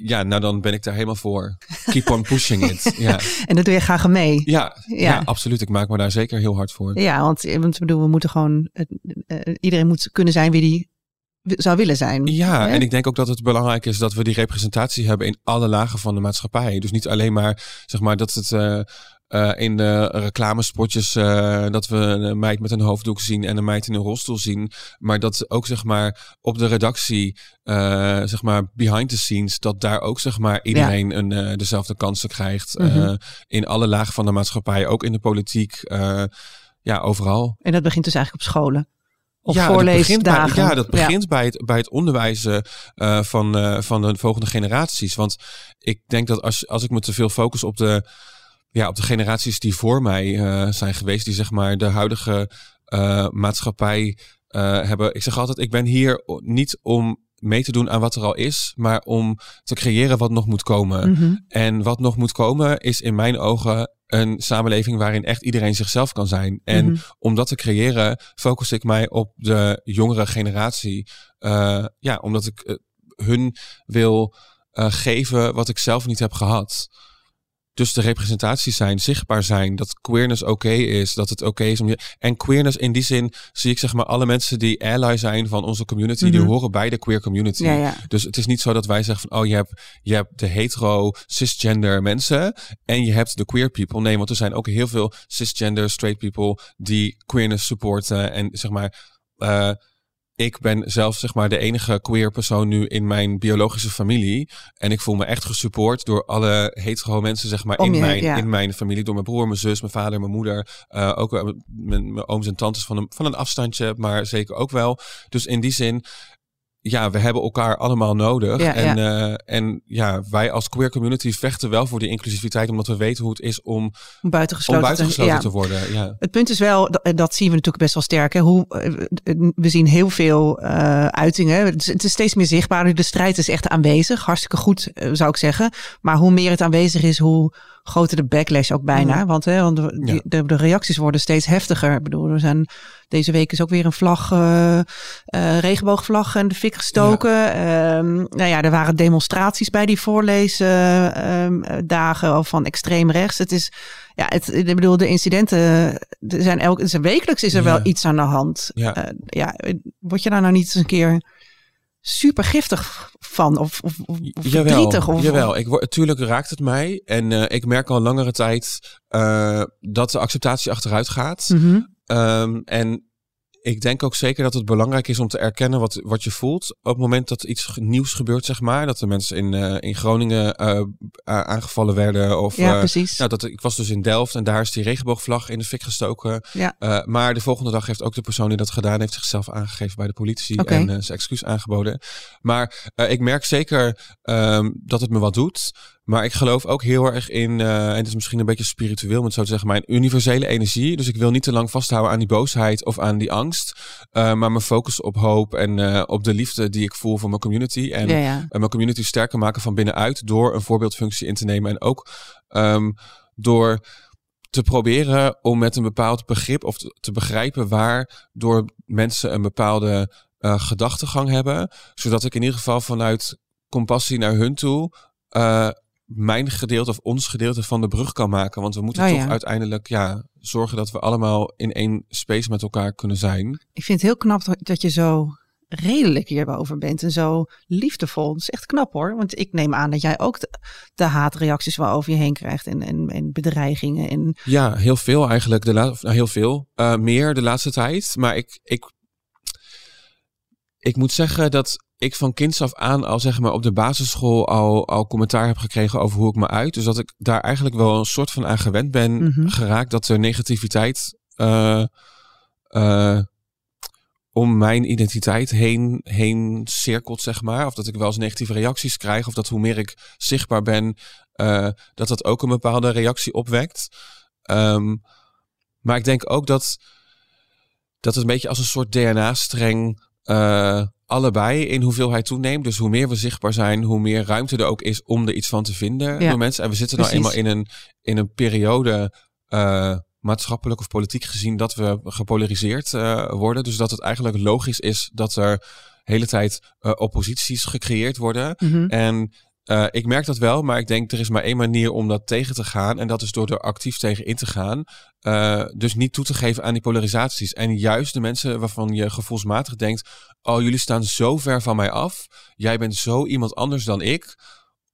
Speaker 7: ja, nou dan ben ik daar helemaal voor. Keep on pushing it. Ja,
Speaker 6: En dat doe je graag mee.
Speaker 7: ja, ja.
Speaker 6: Ja.
Speaker 7: absoluut. Ik maak me daar zeker heel hard voor.
Speaker 6: Ja, want, want ik bedoel, we moeten gewoon, eh, eh, iedereen moet kunnen zijn wie die zou willen zijn.
Speaker 7: Ja,
Speaker 6: Hè?
Speaker 7: en ik denk ook dat het belangrijk is dat we die representatie hebben in alle lagen van de maatschappij. Dus niet alleen maar, zeg maar, dat het uh, uh, in de reclamespotjes uh, dat we een meid met een hoofddoek zien en een meid in een rolstoel zien. Maar dat ook, zeg maar, op de redactie, uh, zeg maar, behind the scenes, dat daar ook, zeg maar, iedereen ja. een, dezelfde kansen krijgt.
Speaker 6: Mhm.
Speaker 7: In alle lagen van de maatschappij, ook in de politiek. Ja, overal.
Speaker 6: En dat begint dus eigenlijk op scholen. Of
Speaker 7: ja, dat begint bij,
Speaker 6: voorleesdagen.
Speaker 7: ja, dat begint Bij, het, bij het onderwijzen uh, van, uh, van de volgende generaties. Want ik denk dat als, als ik me te veel focus op de, ja, op de generaties die voor mij uh, zijn geweest, die zeg maar de huidige maatschappij hebben. Ik zeg altijd, ik ben hier niet om mee te doen aan wat er al is, maar om te creëren wat nog moet komen.
Speaker 6: Mm -hmm.
Speaker 7: En wat nog moet komen is in mijn ogen een samenleving waarin echt iedereen zichzelf kan zijn. En
Speaker 6: Mhm.
Speaker 7: om dat te creëren, focus ik mij op de jongere generatie. Uh, ja, omdat ik uh, hun wil uh, geven wat ik zelf niet heb gehad. Dus de representaties zijn, zichtbaar zijn, dat queerness oké okay is, dat het oké okay is om je. En queerness in die zin zie ik zeg maar alle mensen die ally zijn van onze community,
Speaker 6: Mhm.
Speaker 7: die horen bij de queer community.
Speaker 6: Ja, ja.
Speaker 7: Dus het is niet zo dat wij zeggen van, oh, je hebt, je hebt de hetero, cisgender mensen en je hebt de queer people. Nee, want er zijn ook heel veel cisgender, straight people die queerness supporten en zeg maar. Uh, ik ben zelf zeg maar de enige queer persoon nu in mijn biologische familie. En ik voel me echt gesupport door alle hetero mensen zeg maar in,
Speaker 6: je,
Speaker 7: mijn,
Speaker 6: ja.
Speaker 7: in mijn familie. Door mijn broer, mijn zus, mijn vader, mijn moeder. Uh, ook uh, mijn, mijn ooms en tantes van een, van een afstandje, maar zeker ook wel. Dus in die zin, ja, we hebben elkaar allemaal nodig.
Speaker 6: Ja,
Speaker 7: en,
Speaker 6: ja.
Speaker 7: Uh, en ja, wij als queer community vechten wel voor die inclusiviteit, omdat we weten hoe het is om,
Speaker 6: Om buitengesloten,
Speaker 7: om buitengesloten
Speaker 6: ja.
Speaker 7: te worden. Ja.
Speaker 6: Het punt is wel, dat, dat zien we natuurlijk best wel sterk. Hè? Hoe, eh, we zien heel veel uh, uitingen. Het is, het is, steeds meer zichtbaar. De strijd is echt aanwezig. Hartstikke goed, uh, zou ik zeggen. Maar hoe meer het aanwezig is, hoe, groter de backlash ook bijna. Want, hè, want de,
Speaker 7: Ja.
Speaker 6: de, de reacties worden steeds heftiger. Ik bedoel, er zijn, deze week is ook weer een vlag, eh, eh, regenboogvlag in de fik gestoken. Ehm, nou ja, er waren demonstraties bij die voorleesdagen van extreem rechts. Het is, ja, het, ik bedoel, de incidenten, er zijn elke, wekelijks is er
Speaker 7: Ja.
Speaker 6: wel iets aan de hand.
Speaker 7: Ja.
Speaker 6: Eh, ja, word je daar nou niet eens een keer super giftig van? Of, of, of verdrietig? Of,
Speaker 7: jawel. Ik word, natuurlijk raakt het mij. En eh, ik merk al langere tijd eh, dat de acceptatie achteruit gaat.
Speaker 6: Mhm.
Speaker 7: Ehm, en ik denk ook zeker dat het belangrijk is om te erkennen wat, wat je voelt. Op het moment dat iets nieuws gebeurt, zeg maar. Dat de mensen in, eh, in Groningen eh, aangevallen werden. Of,
Speaker 6: Ja,
Speaker 7: eh,
Speaker 6: precies.
Speaker 7: nou, dat, ik was dus in Delft en daar is die regenboogvlag in de fik gestoken.
Speaker 6: Ja.
Speaker 7: Maar de volgende dag heeft ook de persoon die dat gedaan heeft zichzelf aangegeven bij de politie en zijn excuus aangeboden. Maar ik merk zeker ehm, dat het me wat doet. Maar ik geloof ook heel erg in, eh, en het is misschien een beetje spiritueel om het zo te zeggen, mijn universele energie. Dus ik wil niet te lang vasthouden aan die boosheid of aan die angst. eh, maar me focussen op hoop en eh, op de liefde die ik voel voor mijn community. En
Speaker 6: Ja, ja.
Speaker 7: en mijn community sterker maken van binnenuit door een voorbeeldfunctie in te nemen. En ook ehm, door te proberen om met een bepaald begrip of te, te begrijpen waardoor mensen een bepaalde gedachtegang hebben. Zodat ik in ieder geval vanuit compassie naar hun toe mijn gedeelte of ons gedeelte van de brug kan maken. Want we moeten
Speaker 6: Oh,
Speaker 7: toch
Speaker 6: ja.
Speaker 7: uiteindelijk ja, zorgen dat we allemaal in één space met elkaar kunnen zijn.
Speaker 6: Ik vind het heel knap dat- je zo redelijk hierover bent en zo liefdevol. Dat is echt knap hoor. Want ik neem aan dat jij ook de, de haatreacties wel over je heen krijgt en, en, en bedreigingen. En,
Speaker 7: Ja, heel veel eigenlijk. De la- nou, heel veel. Eh, meer de laatste tijd. Maar ik, ik, ik moet zeggen dat ik van kinds af aan al zeg maar op de basisschool al, al commentaar heb gekregen over hoe ik me uit. Dus dat ik daar eigenlijk wel een soort van aan gewend ben
Speaker 6: Mhm.
Speaker 7: geraakt dat er negativiteit eh, eh, om mijn identiteit heen, heen cirkelt, zeg maar. Of dat ik wel eens negatieve reacties krijg. Of dat hoe meer ik zichtbaar ben, eh, dat dat ook een bepaalde reactie opwekt. Ehm, maar ik denk ook dat, dat het een beetje als een soort DNA-streng eh, allebei in hoeveelheid toeneemt. Dus hoe meer we zichtbaar zijn, hoe meer ruimte er ook is om er iets van te vinden
Speaker 6: Ja,
Speaker 7: door mensen. En we zitten nou eenmaal in een, in een periode, eh, maatschappelijk of politiek gezien, dat we gepolariseerd eh, worden. Dus dat het eigenlijk logisch is dat er hele tijd opposities gecreëerd worden.
Speaker 6: Mhm.
Speaker 7: En eh, ik merk dat wel, maar ik denk er is maar één manier om dat tegen te gaan. En dat is door er actief tegen in te gaan. Eh, dus niet toe te geven aan die polarisaties. En juist de mensen waarvan je gevoelsmatig denkt: Oh, jullie staan zo ver van mij af. Jij bent zo iemand anders dan ik.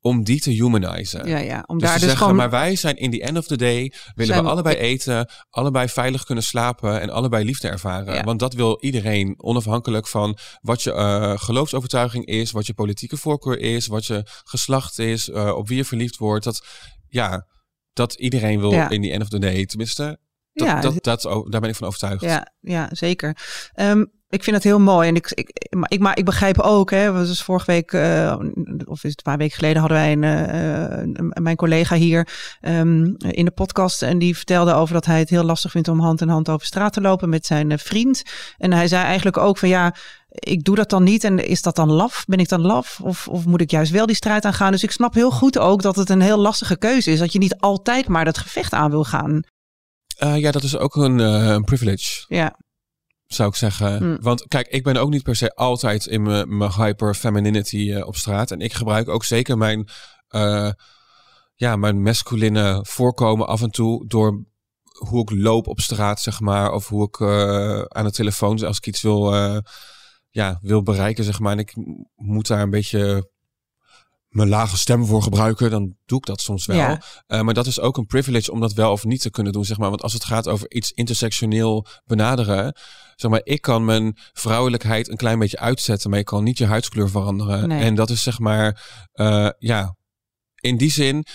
Speaker 7: Om die te humanizen.
Speaker 6: ja, ja, om
Speaker 7: Dus
Speaker 6: daar
Speaker 7: te
Speaker 6: dus
Speaker 7: zeggen,
Speaker 6: gewoon...
Speaker 7: maar wij zijn in the end of the day, willen we
Speaker 6: we-
Speaker 7: allebei eten, allebei veilig kunnen slapen en allebei liefde ervaren.
Speaker 6: Ja.
Speaker 7: Want dat wil iedereen, onafhankelijk van wat je eh, geloofsovertuiging is, wat je politieke voorkeur is, wat je geslacht is, eh, op wie je verliefd wordt. Dat, ja, dat iedereen wil
Speaker 6: Ja.
Speaker 7: in the end of the day, tenminste, dat,
Speaker 6: Ja,
Speaker 7: dat, dat, daar ben ik van overtuigd.
Speaker 6: Ja, ja zeker. Ehm, ik vind het heel mooi. En ik, ik, maar, ik, maar ik begrijp ook, hè, we dus vorige week, eh, of is het een paar weken geleden, hadden wij een, eh, mijn collega hier ehm, in de podcast. En die vertelde over dat hij het heel lastig vindt om hand in hand over straat te lopen met zijn eh, vriend. En hij zei eigenlijk ook van ja, ik doe dat dan niet. En is dat dan laf? Ben ik dan laf? Of, of moet ik juist wel die strijd aangaan? Dus ik snap heel goed ook dat het een heel lastige keuze is. Dat je niet altijd maar dat gevecht aan wil gaan.
Speaker 7: Ja, dat is ook een, een privilege.
Speaker 6: Ja,
Speaker 7: zou ik zeggen.
Speaker 6: Hmm.
Speaker 7: Want kijk, ik ben ook niet per se altijd in mijn hyper femininity eh, op straat. En ik gebruik ook zeker mijn, eh, ja, mijn masculine voorkomen af en toe door hoe ik loop op straat, zeg maar. Of hoe ik eh, aan de telefoon, als ik iets wil, ja, wil bereiken, zeg maar. En ik moet daar een beetje mijn lage stem voor gebruiken, dan doe ik dat soms wel.
Speaker 6: Ja.
Speaker 7: Maar dat is ook een privilege om dat wel of niet te kunnen doen, zeg maar. Want als het gaat over iets intersectioneel benaderen, zeg maar, ik kan mijn vrouwelijkheid een klein beetje uitzetten, maar ik kan niet je huidskleur veranderen.
Speaker 6: Nee.
Speaker 7: En dat is zeg maar, eh, ja, in die zin.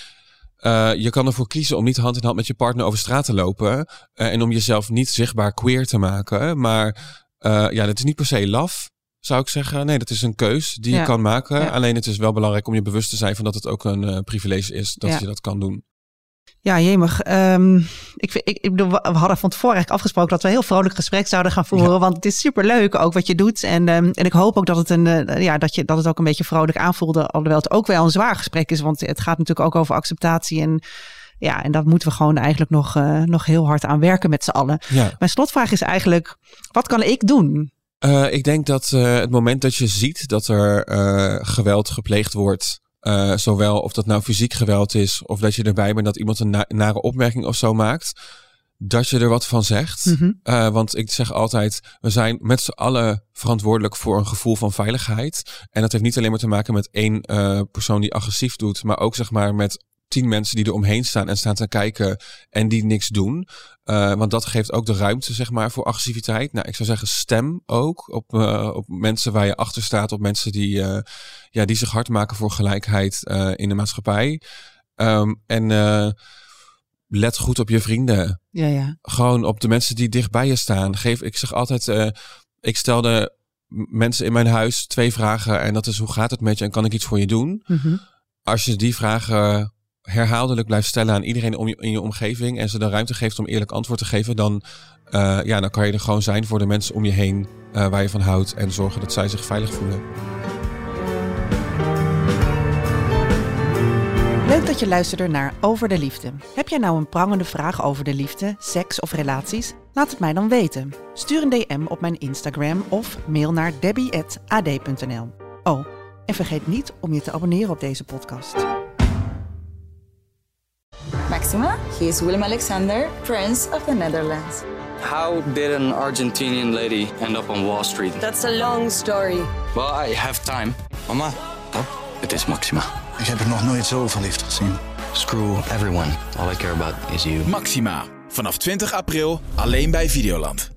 Speaker 7: eh, je kan ervoor kiezen om niet hand in hand met je partner over straat te lopen. eh, en om jezelf niet zichtbaar queer te maken. Maar ja, dat is niet per se laf, zou ik zeggen. Nee, dat is een keus die
Speaker 6: Ja.
Speaker 7: je kan maken.
Speaker 6: Ja.
Speaker 7: Alleen het is wel belangrijk om je bewust te zijn van dat het ook een privilege is dat
Speaker 6: Ja.
Speaker 7: je dat kan doen.
Speaker 6: Ja, jemig. Ehm, ik, ik, ik bedoel, we hadden van tevoren eigenlijk afgesproken dat we een heel vrolijk gesprek zouden gaan voeren. Want het is superleuk ook wat je doet. En, ehm, en ik hoop ook dat het, een, eh, ja, dat, je, dat het ook een beetje vrolijk aanvoelde. Alhoewel het ook wel een zwaar gesprek is. Want het gaat natuurlijk ook over acceptatie en Ja, en daar moeten we gewoon eigenlijk nog, uh, nog heel hard aan werken met z'n allen.
Speaker 7: Ja.
Speaker 6: Mijn slotvraag is eigenlijk, wat kan ik doen?
Speaker 7: Uh, ik denk dat het moment dat je ziet dat er geweld gepleegd wordt, zowel of dat nou fysiek geweld is, of dat je erbij bent dat iemand een na nare opmerking of zo maakt, dat je er wat van zegt.
Speaker 6: Mhm.
Speaker 7: Uh, want ik zeg altijd, we zijn met z'n allen verantwoordelijk voor een gevoel van veiligheid. En dat heeft niet alleen maar te maken met één uh, persoon die agressief doet, maar ook zeg maar met tien mensen die er omheen staan en staan te kijken en die niks doen. Uh, want dat geeft ook de ruimte, zeg maar, voor agressiviteit. Nou, ik zou zeggen, stem ook op, uh, op mensen waar je achter staat, op mensen die, uh, ja, die zich hard maken voor gelijkheid in de maatschappij. Um, en let goed op je vrienden.
Speaker 6: Ja, ja.
Speaker 7: Gewoon op de mensen die dichtbij je staan. Geef, ik zeg altijd, ik stelde mensen in mijn huis twee vragen. En dat is, hoe gaat het met je en kan ik iets voor je doen?
Speaker 6: Mm -hmm.
Speaker 7: Als je die vragen herhaaldelijk blijft stellen aan iedereen om je, in je omgeving. En ze de ruimte geeft om eerlijk antwoord te geven. Dan, uh, ja, dan kan je er gewoon zijn voor de mensen om je heen uh, waar je van houdt. En zorgen dat zij zich veilig voelen.
Speaker 6: Leuk dat je luisterde naar Over de Liefde. Heb jij nou een prangende vraag over de liefde, seks of relaties? Laat het mij dan weten. Stuur een DM op mijn Instagram of mail naar debbie.ad.nl. Oh, en vergeet niet om je te abonneren op deze podcast.
Speaker 1: Maxima, he is Willem Alexander, Prince of the Netherlands.
Speaker 2: How did an Argentinian lady end up on Wall Street?
Speaker 8: That's a long story.
Speaker 2: Well, I have time.
Speaker 4: Mama, pap,
Speaker 2: Het is Maxima.
Speaker 4: ik heb er nog nooit zo verliefd gezien.
Speaker 9: Screw everyone. All I care about is you.
Speaker 5: Maxima. Vanaf 20 april alleen bij Videoland.